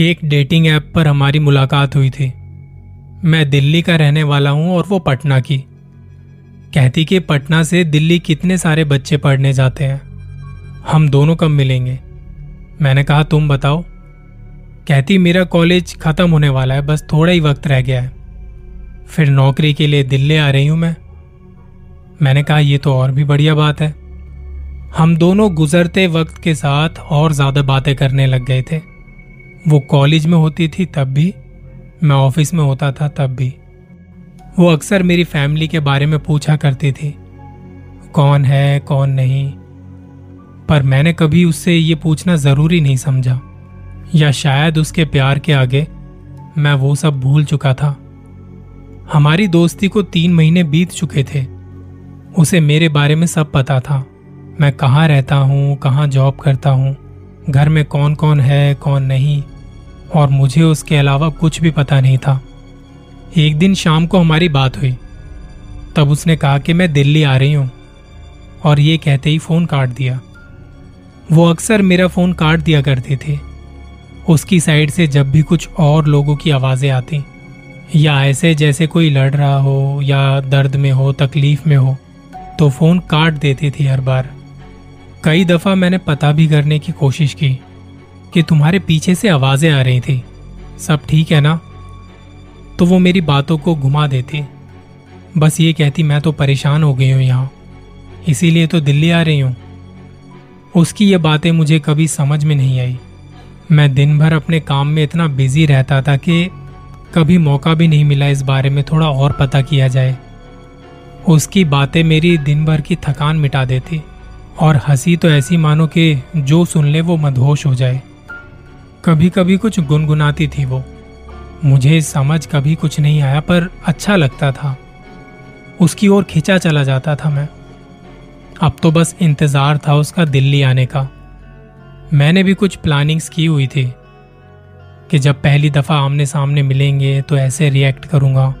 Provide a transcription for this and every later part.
एक dating app पर हमारी मुलाकात हुई थी। मैं दिल्ली का रहने वाला हूँ और वो पटना की। कहती कि पटना से दिल्ली कितने सारे बच्चे पढ़ने जाते हैं। हम दोनों कब मिलेंगे? मैंने कहा, तुम बताओ। कहती, मेरा कॉलेज खत्म होने वाला है, बस थोड़ा ही वक्त रह गया है। फिर नौकरी के लिए दिल्ली आ रही हूँ मैं। मैंने कहा, ये तो और भी बढ़िया बात है। हम दोनों गुजरते वक्त के साथ और ज़्यादा बातें करने लग गए थे। वो कॉलेज में होती थी तब भी, मैं ऑफ़िस में होता था तब भी। वो अक्सर मेरी फैमिली के बारे में पूछा करती थी, कौन है, कौन नहीं। पर मैंने कभी उससे ये पूछना ज़रूरी नहीं समझा, या शायद उसके प्यार के आगे मैं वो सब भूल चुका था। हमारी दोस्ती को तीन महीने बीत चुके थे, उसे मेरे बारे में सब पता था। मैं कहाँ रहता हूँ, कहाँ जॉब करता हूँ, घर में कौन कौन है, कौन नहीं और मुझे उसके अलावा कुछ भी पता नहीं था। एक दिन शाम को हमारी बात हुई। तब उसने कहा कि मैं दिल्ली आ रही हूँ और ये कहते ही फ़ोन काट दिया। वो अक्सर मेरा फ़ोन काट दिया करती थी। उसकी साइड से जब भी कुछ और लोगों की आवाज़ें आती, या ऐसे जैसे कोई लड़ रहा हो, या दर्द में हो, तकलीफ़ में हो तो फ़ोन काट देती थी हर बार। कई दफ़ा मैंने पता भी करने की कोशिश की कि तुम्हारे पीछे से आवाज़ें आ रही थी। सब ठीक है ना? तो वो मेरी बातों को घुमा देती। बस ये कहती, मैं तो परेशान हो गई हूँ यहाँ। इसीलिए तो दिल्ली आ रही हूँ। उसकी ये बातें मुझे कभी समझ में नहीं आई। मैं दिन भर अपने काम में इतना बिज़ी रहता था कि कभी मौका भी नहीं मिला इस बारे में थोड़ा और पता किया जाए। उसकी बातें मेरी दिन भर की थकान मिटा देती, और हँसी तो ऐसी मानो कि जो सुन ले वो मदहोश हो जाए। कभी कभी कुछ गुनगुनाती थी वो। मुझे समझ कभी कुछ नहीं आया, पर अच्छा लगता था। उसकी ओर खिंचा चला जाता था मैं। अब तो बस इंतज़ार था उसका दिल्ली आने का। मैंने भी कुछ प्लानिंग्स की हुई थी कि जब पहली दफ़ा आमने सामने मिलेंगे तो ऐसे रिएक्ट करूँगा,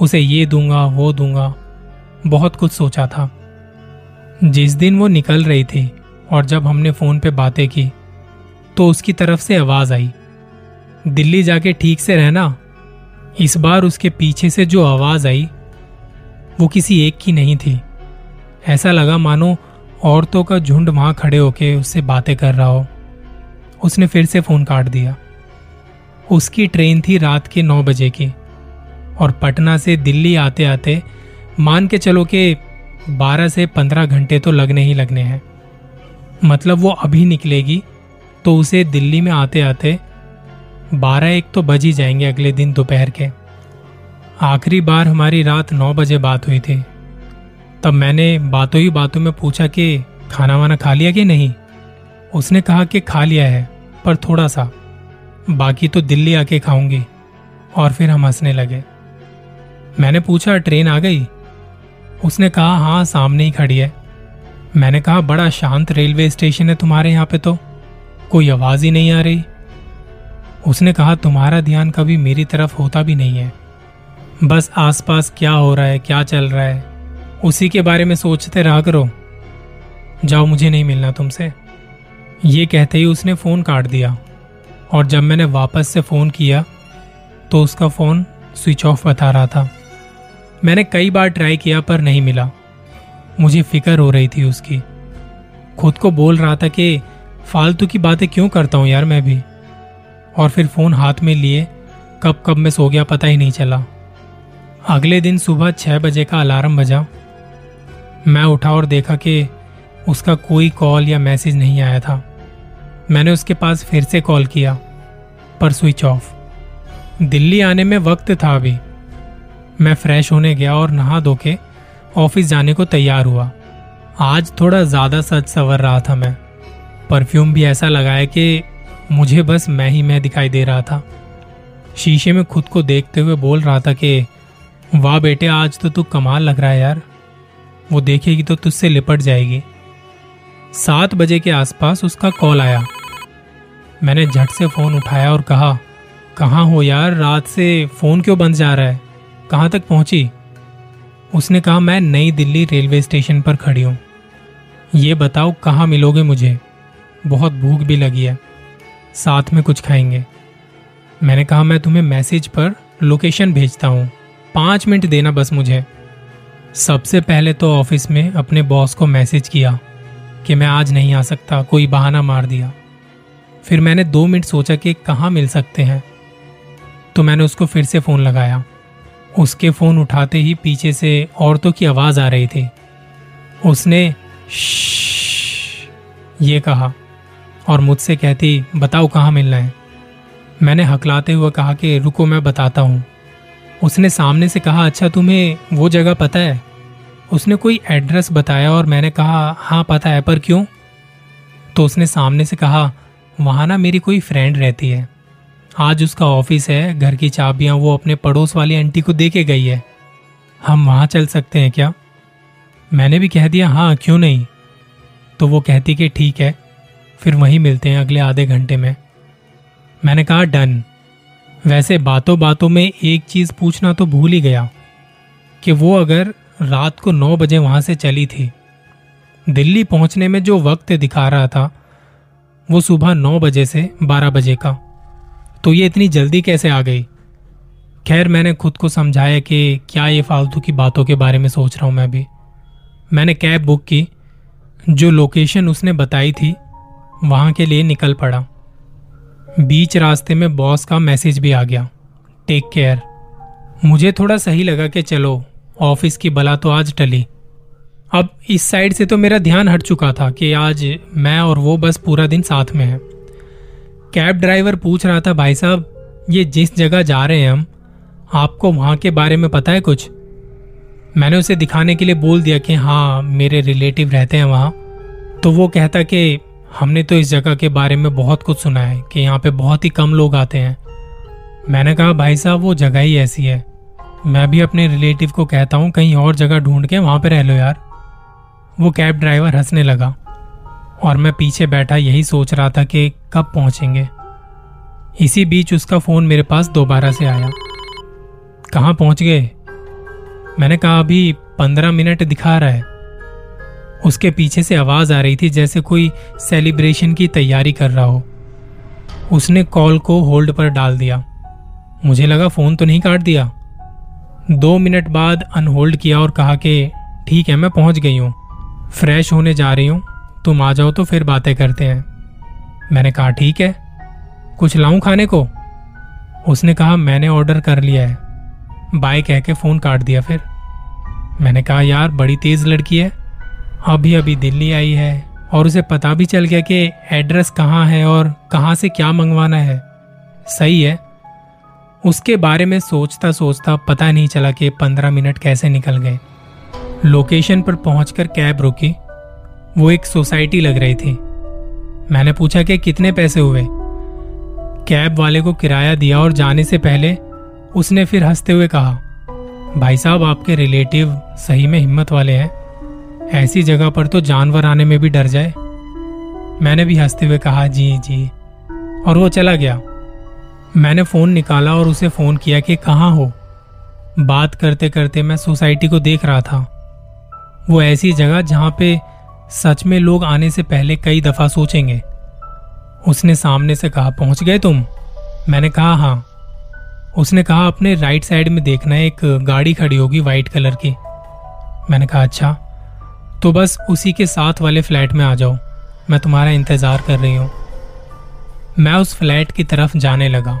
उसे ये दूँगा, वो दूँगा। बहुत कुछ सोचा था। जिस दिन वो निकल रही थी और जब हमने फ़ोन पे बातें की तो उसकी तरफ़ से आवाज़ आई, दिल्ली जाके ठीक से रहना। इस बार उसके पीछे से जो आवाज़ आई, वो किसी एक की नहीं थी। ऐसा लगा मानो औरतों का झुंड वहाँ खड़े होके उससे बातें कर रहा हो। उसने फिर से फ़ोन काट दिया। उसकी ट्रेन थी रात के नौ बजे की, और पटना से दिल्ली आते आते मान के चलो कि बारह से पंद्रह घंटे तो लगने ही लगने हैं। मतलब वो अभी निकलेगी तो उसे दिल्ली में आते आते बारह एक तो बज ही जाएँगे अगले दिन दोपहर के। आखिरी बार हमारी रात नौ बजे बात हुई थी। तब मैंने बातों ही बातों में पूछा कि खाना वाना खा लिया कि नहीं? उसने कहा कि खा लिया है, पर थोड़ा सा। बाकी तो दिल्ली आके खाऊँगी, और फिर हम हंसने लगे। मैंने पूछा, ट्रेन आ गई? उसने कहा हाँ सामने ही खड़ी है। मैंने कहा, बड़ा शांत रेलवे स्टेशन है तुम्हारे यहाँ पे तो? कोई आवाज़ ही नहीं आ रही। उसने कहा, तुम्हारा ध्यान कभी मेरी तरफ़ होता भी नहीं है। बस आसपास क्या हो रहा है, क्या चल रहा है, उसी के बारे में सोचते रहा करो। जाओ, मुझे नहीं मिलना तुमसे। ये कहते ही उसने फ़ोन काट दिया। और जब मैंने वापस से फ़ोन किया तो उसका फ़ोन स्विच ऑफ़ बता रहा था। मैंने कई बार ट्राई किया, पर नहीं मिला। मुझे फ़िक्र हो रही थी उसकी। खुद को बोल रहा था कि फालतू की बातें क्यों करता हूँ यार मैं भी? और फिर फ़ोन हाथ में लिए, कब कब मैं सो गया पता ही नहीं चला। अगले दिन सुबह छह बजे का अलार्म बजा। मैं उठा और देखा कि उसका कोई कॉल या मैसेज नहीं आया था। मैंने उसके पास फिर से कॉल किया, पर स्विच ऑफ़। दिल्ली आने में वक्त था अभी। मैं फ्रेश होने गया और नहा धो के ऑफ़िस जाने को तैयार हुआ। आज थोड़ा ज़्यादा सच सवर रहा था मैं। परफ्यूम भी ऐसा लगाया कि मुझे बस मैं ही मैं दिखाई दे रहा था। शीशे में खुद को देखते हुए बोल रहा था कि, वाह बेटे, आज तो तू कमाल लग रहा है यार। वो देखेगी तो तुझसे लिपट जाएगी। सात बजे के आसपास उसका कॉल आया। मैंने झट से फ़ोन उठाया और कहा, कहाँ हो यार, रात से फ़ोन क्यों बंद जा रहा है? कहाँ तक पहुँची? उसने कहा, मैं नई दिल्ली रेलवे स्टेशन पर खड़ी हूँ। ये बताओ, कहाँ मिलोगे मुझे? बहुत भूख भी लगी है। साथ में कुछ खाएँगे। मैंने कहा, मैं तुम्हें मैसेज पर लोकेशन भेजता हूँ। पाँच मिनट देना बस मुझे। सबसे पहले तो ऑफ़िस में अपने बॉस को मैसेज किया कि मैं आज नहीं आ सकता, कोई बहाना मार दिया। फिर मैंने दो मिनट सोचा कि कहाँ मिल सकते हैं। तो मैंने उसको फिर से फ़ोन लगाया। उसके फ़ोन उठाते ही पीछे से औरतों की आवाज़ आ रही थी। उसने ये कहा और मुझसे कहती, बताओ कहाँ मिलना है? मैंने हकलाते हुए कहा कि, रुको, मैं बताता हूँ। उसने सामने से कहा अच्छा तुम्हें वो जगह पता है? उसने कोई एड्रेस बताया और मैंने कहा हाँ पता है, पर क्यों? तो उसने सामने से कहा, वहाँ ना मेरी कोई फ्रेंड रहती है। आज उसका ऑफ़िस है, घर की चाबियाँ, वो अपने पड़ोस वाली आंटी को दे के गई है। हम वहाँ चल सकते हैं क्या? मैंने भी कह दिया हाँ क्यों नहीं? तो वो कहती कि, ठीक है फिर वहीं मिलते हैं अगले आधे घंटे में। मैंने कहा, डन। वैसे बातों बातों में एक चीज़ पूछना तो भूल ही गया, कि वो अगर रात को नौ बजे वहाँ से चली थी, दिल्ली पहुँचने में जो वक्त दिखा रहा था, वो सुबह नौ बजे से बारह बजे का। तो ये इतनी जल्दी कैसे आ गई? खैर, मैंने खुद को समझाया कि क्या ये फालतू की बातों के बारे में सोच रहा हूँ मैं भी। मैंने कैब बुक की, जो लोकेशन उसने बताई थी वहाँ के लिए निकल पड़ा। बीच रास्ते में बॉस का मैसेज भी आ गया। Take care. मुझे थोड़ा सही लगा कि चलो, ऑफ़िस की बला तो आज टली। अब इस साइड से तो मेरा ध्यान हट चुका था कि आज मैं और वो बस पूरा दिन साथ में है। कैब ड्राइवर पूछ रहा था, भाई साहब, ये जिस जगह जा रहे हैं हम, आपको वहाँ के बारे में पता है कुछ? मैंने उसे दिखाने के लिए बोल दिया कि हाँ मेरे रिलेटिव रहते हैं वहाँ। तो वो कहता कि हमने तो इस जगह के बारे में बहुत कुछ सुना है कि यहाँ पे बहुत ही कम लोग आते हैं। मैंने कहा, भाई साहब, वो जगह ही ऐसी है। मैं भी अपने रिलेटिव को कहता हूँ, कहीं और जगह ढूंढ के वहाँ पे रह लो यार। वो कैब ड्राइवर हंसने लगा और मैं पीछे बैठा यही सोच रहा था कि कब पहुँचेंगे। इसी बीच उसका फ़ोन मेरे पास दोबारा से आया। कहाँ पहुँच गए? मैंने कहा, अभी पंद्रह मिनट दिखा रहा है। उसके पीछे से आवाज़ आ रही थी जैसे कोई सेलिब्रेशन की तैयारी कर रहा हो। उसने कॉल को होल्ड पर डाल दिया। मुझे लगा फ़ोन तो नहीं काट दिया। दो मिनट बाद अनहोल्ड किया और कहा कि, ठीक है, मैं पहुँच गई हूँ। फ्रेश होने जा रही हूँ। तुम आ जाओ तो फिर बातें करते हैं। मैंने कहा, ठीक है। कुछ लाऊं खाने को? उसने कहा, मैंने ऑर्डर कर लिया है। बाय कह के फ़ोन काट दिया फिर। मैंने कहा, यार, बड़ी तेज लड़की है। अभी अभी दिल्ली आई है और उसे पता भी चल गया कि एड्रेस कहाँ है और कहाँ से क्या मंगवाना है। सही है। उसके बारे में सोचता सोचता पता नहीं चला कि पंद्रह मिनट कैसे निकल गए। लोकेशन पर पहुंचकर कैब रुकी। वो एक सोसाइटी लग रही थी। मैंने पूछा कि कितने पैसे हुए? कैब वाले को किराया दिया और जाने से पहले उसने फिर हँसते हुए कहा, भाई साहब, आपके रिलेटिव सही में हिम्मत वाले हैं। ऐसी जगह पर तो जानवर आने में भी डर जाए। मैंने भी हँसते हुए कहा, जी जी। और वो चला गया। मैंने फ़ोन निकाला और उसे फ़ोन किया कि कहाँ हो? बात करते करते मैं सोसाइटी को देख रहा था। वो ऐसी जगह जहाँ पे सच में लोग आने से पहले कई दफ़ा सोचेंगे। उसने सामने से कहा, पहुँच गए तुम? मैंने कहा हाँ। उसने कहा, अपने राइट साइड में देखना, एक गाड़ी खड़ी होगी व्हाइट कलर की। मैंने कहा अच्छा। तो बस उसी के साथ वाले फ्लैट में आ जाओ। मैं तुम्हारा इंतज़ार कर रही हूँ। मैं उस फ्लैट की तरफ़ जाने लगा।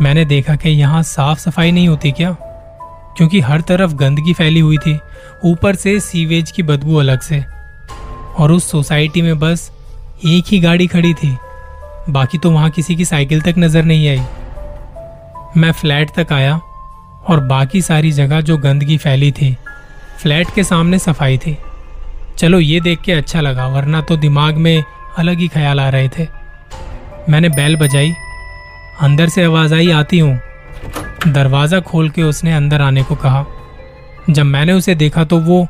मैंने देखा कि यहाँ साफ़ सफ़ाई नहीं होती क्या? क्योंकि हर तरफ़ गंदगी फैली हुई थी। ऊपर से सीवेज की बदबू अलग से। और उस सोसाइटी में बस एक ही गाड़ी खड़ी थी। बाकी तो वहाँ किसी की साइकिल तक नज़र नहीं आई। मैं फ्लैट तक आया और बाकी सारी जगह जो गंदगी फैली थी, फ्लैट के सामने सफ़ाई थी। चलो ये देख के अच्छा लगा, वरना तो दिमाग में अलग ही ख्याल आ रहे थे। मैंने बैल बजाई, अंदर से आवाज़ आई, आती हूँ। दरवाज़ा खोल के उसने अंदर आने को कहा। जब मैंने उसे देखा तो वो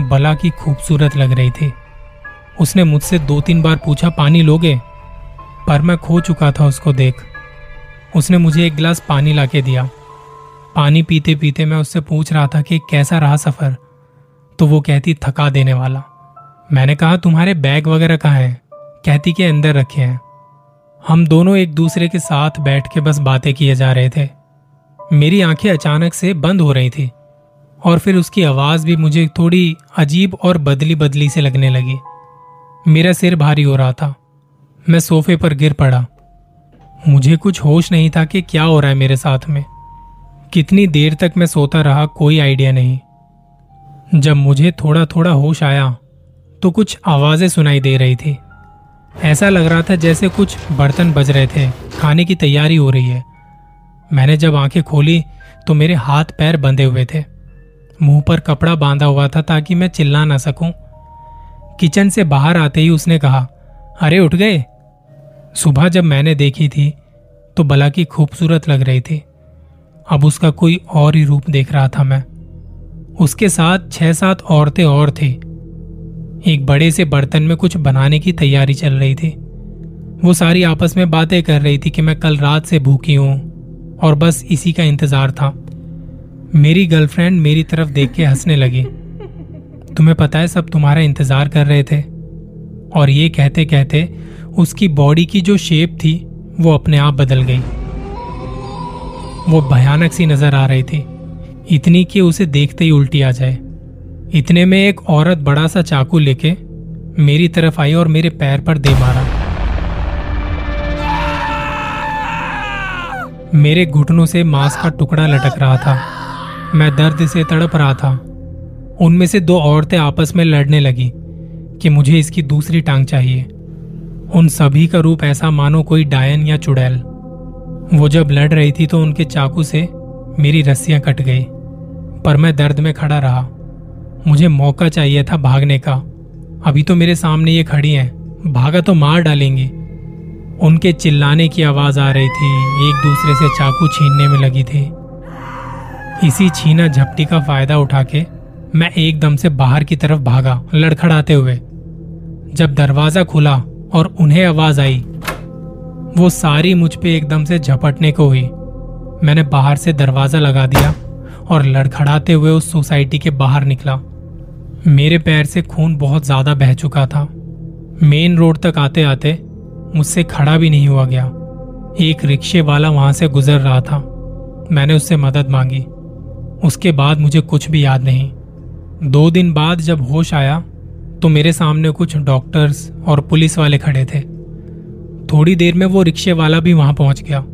बला की खूबसूरत लग रही थी। उसने मुझसे दो तीन बार पूछा, पानी लोगे? पर मैं खो चुका था उसको देख। उसने मुझे एक गिलास पानी लाके दिया। पानी पीते पीते मैं उससे पूछ रहा था कि, कैसा रहा सफ़र? तो वो कहती, थका देने वाला। मैंने कहा, तुम्हारे बैग वगैरह कहाँ हैं? कहती के, अंदर रखे हैं। हम दोनों एक दूसरे के साथ बैठ के बस बातें किए जा रहे थे। मेरी आँखें अचानक से बंद हो रही थी और फिर उसकी आवाज़ भी मुझे थोड़ी अजीब और बदली बदली से लगने लगी। मेरा सिर भारी हो रहा था। मैं सोफे पर गिर पड़ा। मुझे कुछ होश नहीं था कि क्या हो रहा है मेरे साथ में। कितनी देर तक मैं सोता रहा, कोई आइडिया नहीं। जब मुझे थोड़ा थोड़ा होश आया तो कुछ आवाज़ें सुनाई दे रही थी। ऐसा लग रहा था जैसे कुछ बर्तन बज रहे थे, खाने की तैयारी हो रही है। मैंने जब आँखें खोली तो मेरे हाथ पैर बंधे हुए थे। मुँह पर कपड़ा बांधा हुआ था ताकि मैं चिल्ला ना सकूँ। किचन से बाहर आते ही उसने कहा, अरे, उठ गए? सुबह जब मैंने देखी थी तो बला की खूबसूरत लग रही थी। अब उसका कोई और ही रूप देख रहा था मैं। उसके साथ छह सात औरतें और थी। एक बड़े से बर्तन में कुछ बनाने की तैयारी चल रही थी। वो सारी आपस में बातें कर रही थी कि मैं कल रात से भूखी हूँ और बस इसी का इंतज़ार था। मेरी गर्लफ्रेंड मेरी तरफ़ देख के हंसने लगी। तुम्हें पता है सब तुम्हारा इंतज़ार कर रहे थे। और ये कहते कहते उसकी बॉडी की जो शेप थी, वो अपने आप बदल गई। वो भयानक सी नज़र आ रही थी। इतनी कि उसे देखते ही उल्टी आ जाए। इतने में एक औरत बड़ा सा चाकू लेके मेरी तरफ़ आई और मेरे पैर पर दे मारा। मेरे घुटनों से मांस का टुकड़ा लटक रहा था। मैं दर्द से तड़प रहा था। उनमें से दो औरतें आपस में लड़ने लगी कि मुझे इसकी दूसरी टांग चाहिए। उन सभी का रूप ऐसा मानो कोई डायन या चुड़ैल। वो जब लड़ रही थी तो उनके चाकू से मेरी रस्सियाँ कट गई। पर मैं दर्द में खड़ा रहा। मुझे मौका चाहिए था भागने का। अभी तो मेरे सामने ये खड़ी हैं। भागा तो मार डालेंगी। उनके चिल्लाने की आवाज़ आ रही थी। एक दूसरे से चाकू छीनने में लगी थी। इसी छीना झपटी का फ़ायदा उठा के मैं एकदम से बाहर की तरफ़ भागा, लड़खड़ाते हुए। जब दरवाज़ा खुला और उन्हें आवाज़ आई, वो सारी मुझ पे एकदम से झपटने को हुई। मैंने बाहर से दरवाज़ा लगा दिया और लड़खड़ाते हुए उस सोसाइटी के बाहर निकला। मेरे पैर से खून बहुत ज़्यादा बह चुका था। मेन रोड तक आते आते मुझसे खड़ा भी नहीं हुआ गया। एक रिक्शे वाला वहाँ से गुजर रहा था। मैंने उससे मदद मांगी। उसके बाद मुझे कुछ भी याद नहीं। दो दिन बाद जब होश आया तो मेरे सामने कुछ डॉक्टर्स और पुलिस वाले खड़े थे। थोड़ी देर में वो रिक्शे वाला भी वहाँ पहुँच गया।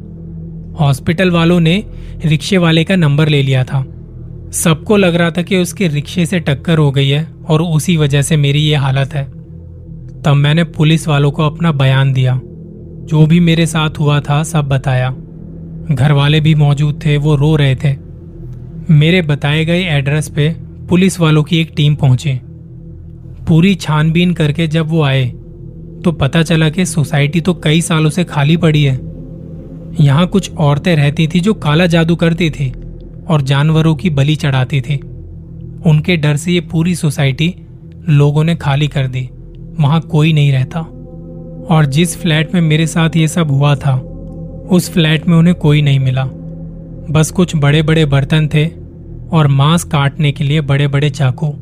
हॉस्पिटल वालों ने रिक्शे वाले का नंबर ले लिया था। सबको लग रहा था कि उसके रिक्शे से टक्कर हो गई है और उसी वजह से मेरी ये हालत है। तब मैंने पुलिस वालों को अपना बयान दिया। जो भी मेरे साथ हुआ था, सब बताया। घर वाले भी मौजूद थे, वो रो रहे थे। मेरे बताए गए एड्रेस पे पुलिस वालों की एक टीम पहुँची। पूरी छानबीन करके जब वो आए तो पता चला कि सोसाइटी तो कई सालों से खाली पड़ी है। यहाँ कुछ औरतें रहती थी जो काला जादू करती थी और जानवरों की बलि चढ़ाती थी। उनके डर से ये पूरी सोसाइटी लोगों ने खाली कर दी। वहाँ कोई नहीं रहता। और जिस फ्लैट में मेरे साथ ये सब हुआ था, उस फ्लैट में उन्हें कोई नहीं मिला। बस कुछ बड़े बड़े बर्तन थे और मांस काटने के लिए बड़े बड़े चाकू।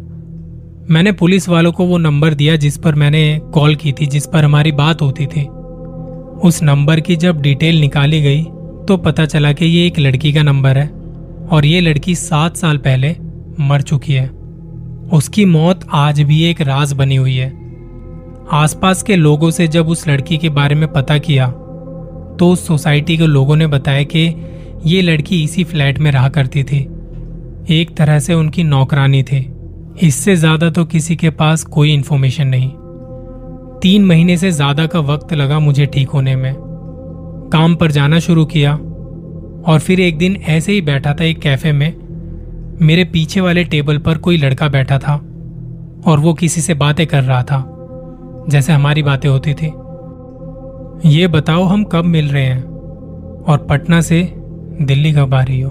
मैंने पुलिस वालों को वो नंबर दिया जिस पर मैंने कॉल की थी, जिस पर हमारी बात होती थी। उस नंबर की जब डिटेल निकाली गई तो पता चला कि ये एक लड़की का नंबर है, और ये लड़की सात साल पहले मर चुकी है। उसकी मौत आज भी एक राज बनी हुई है। आसपास के लोगों से जब उस लड़की के बारे में पता किया तो उस सोसाइटी के लोगों ने बताया कि ये लड़की इसी फ्लैट में रहा करती थी। एक तरह से उनकी नौकरानी थी। इससे ज़्यादा तो किसी के पास कोई इन्फॉर्मेशन नहीं। तीन महीने से ज़्यादा का वक्त लगा मुझे ठीक होने में। काम पर जाना शुरू किया और फिर एक दिन ऐसे ही बैठा था एक कैफ़े में। मेरे पीछे वाले टेबल पर कोई लड़का बैठा था और वो किसी से बातें कर रहा था, जैसे हमारी बातें होती थी। ये बताओ हम कब मिल रहे हैं और पटना से दिल्ली कब आ रही हो?